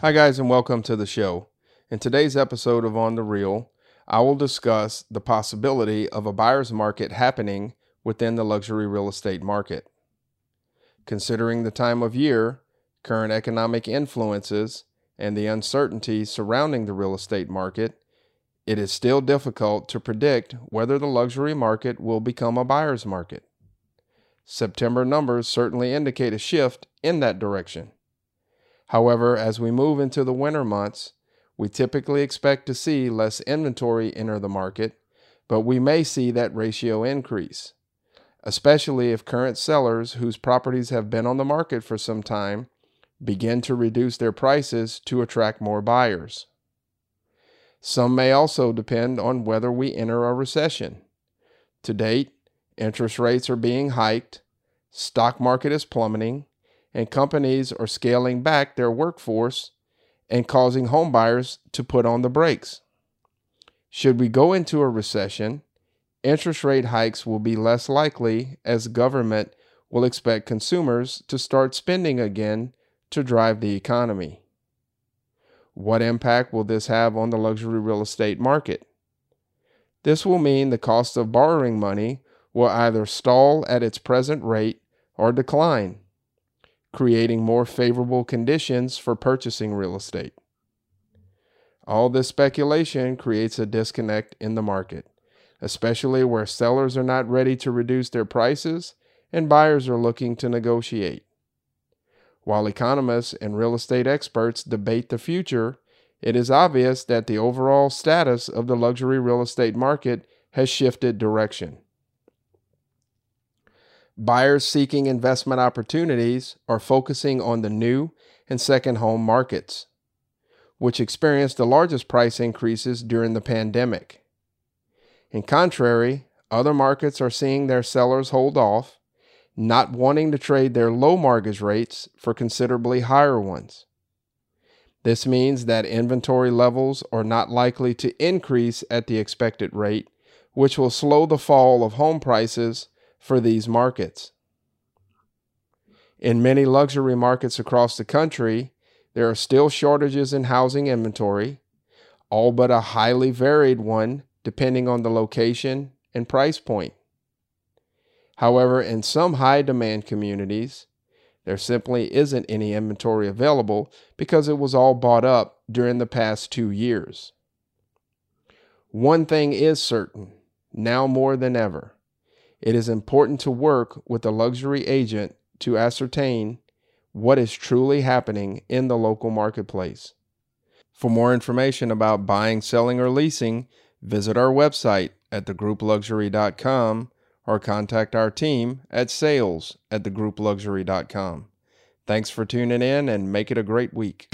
Hi, guys, and welcome to the show. In today's episode of On the Real, I will discuss the possibility of a buyer's market happening within the luxury real estate market. Considering the time of year, current economic influences, and the uncertainty surrounding the real estate market, it is still difficult to predict whether the luxury market will become a buyer's market. September numbers certainly indicate a shift in that direction. However, as we move into the winter months, we typically expect to see less inventory enter the market, but we may see that ratio increase, especially if current sellers whose properties have been on the market for some time begin to reduce their prices to attract more buyers. Some may also depend on whether we enter a recession. To date, interest rates are being hiked, stock market is plummeting, and companies are scaling back their workforce and causing homebuyers to put on the brakes. Should we go into a recession, interest rate hikes will be less likely as government will expect consumers to start spending again to drive the economy. What impact will this have on the luxury real estate market? This will mean the cost of borrowing money will either stall at its present rate or decline creating more favorable conditions for purchasing real estate. All this speculation creates a disconnect in the market, especially where sellers are not ready to reduce their prices and buyers are looking to negotiate. While economists and real estate experts debate the future, it is obvious that the overall status of the luxury real estate market has shifted direction. Buyers seeking investment opportunities are focusing on the new and second home markets, which experienced the largest price increases during the pandemic. In contrary, other markets are seeing their sellers hold off, not wanting to trade their low mortgage rates for considerably higher ones. This means that inventory levels are not likely to increase at the expected rate, which will slow the fall of home prices for these markets. In many luxury markets across the country, there are still shortages in housing inventory, all but a highly varied one depending on the location and price point. However, in some high demand communities, there simply isn't any inventory available because it was all bought up during the past two years. One thing is certain, now more than ever it is important to work with a luxury agent to ascertain what is truly happening in the local marketplace. For more information about buying, selling, or leasing, visit our website at thegroupluxury.com or contact our team at sales at thegroupluxury.com. Thanks for tuning in and make it a great week.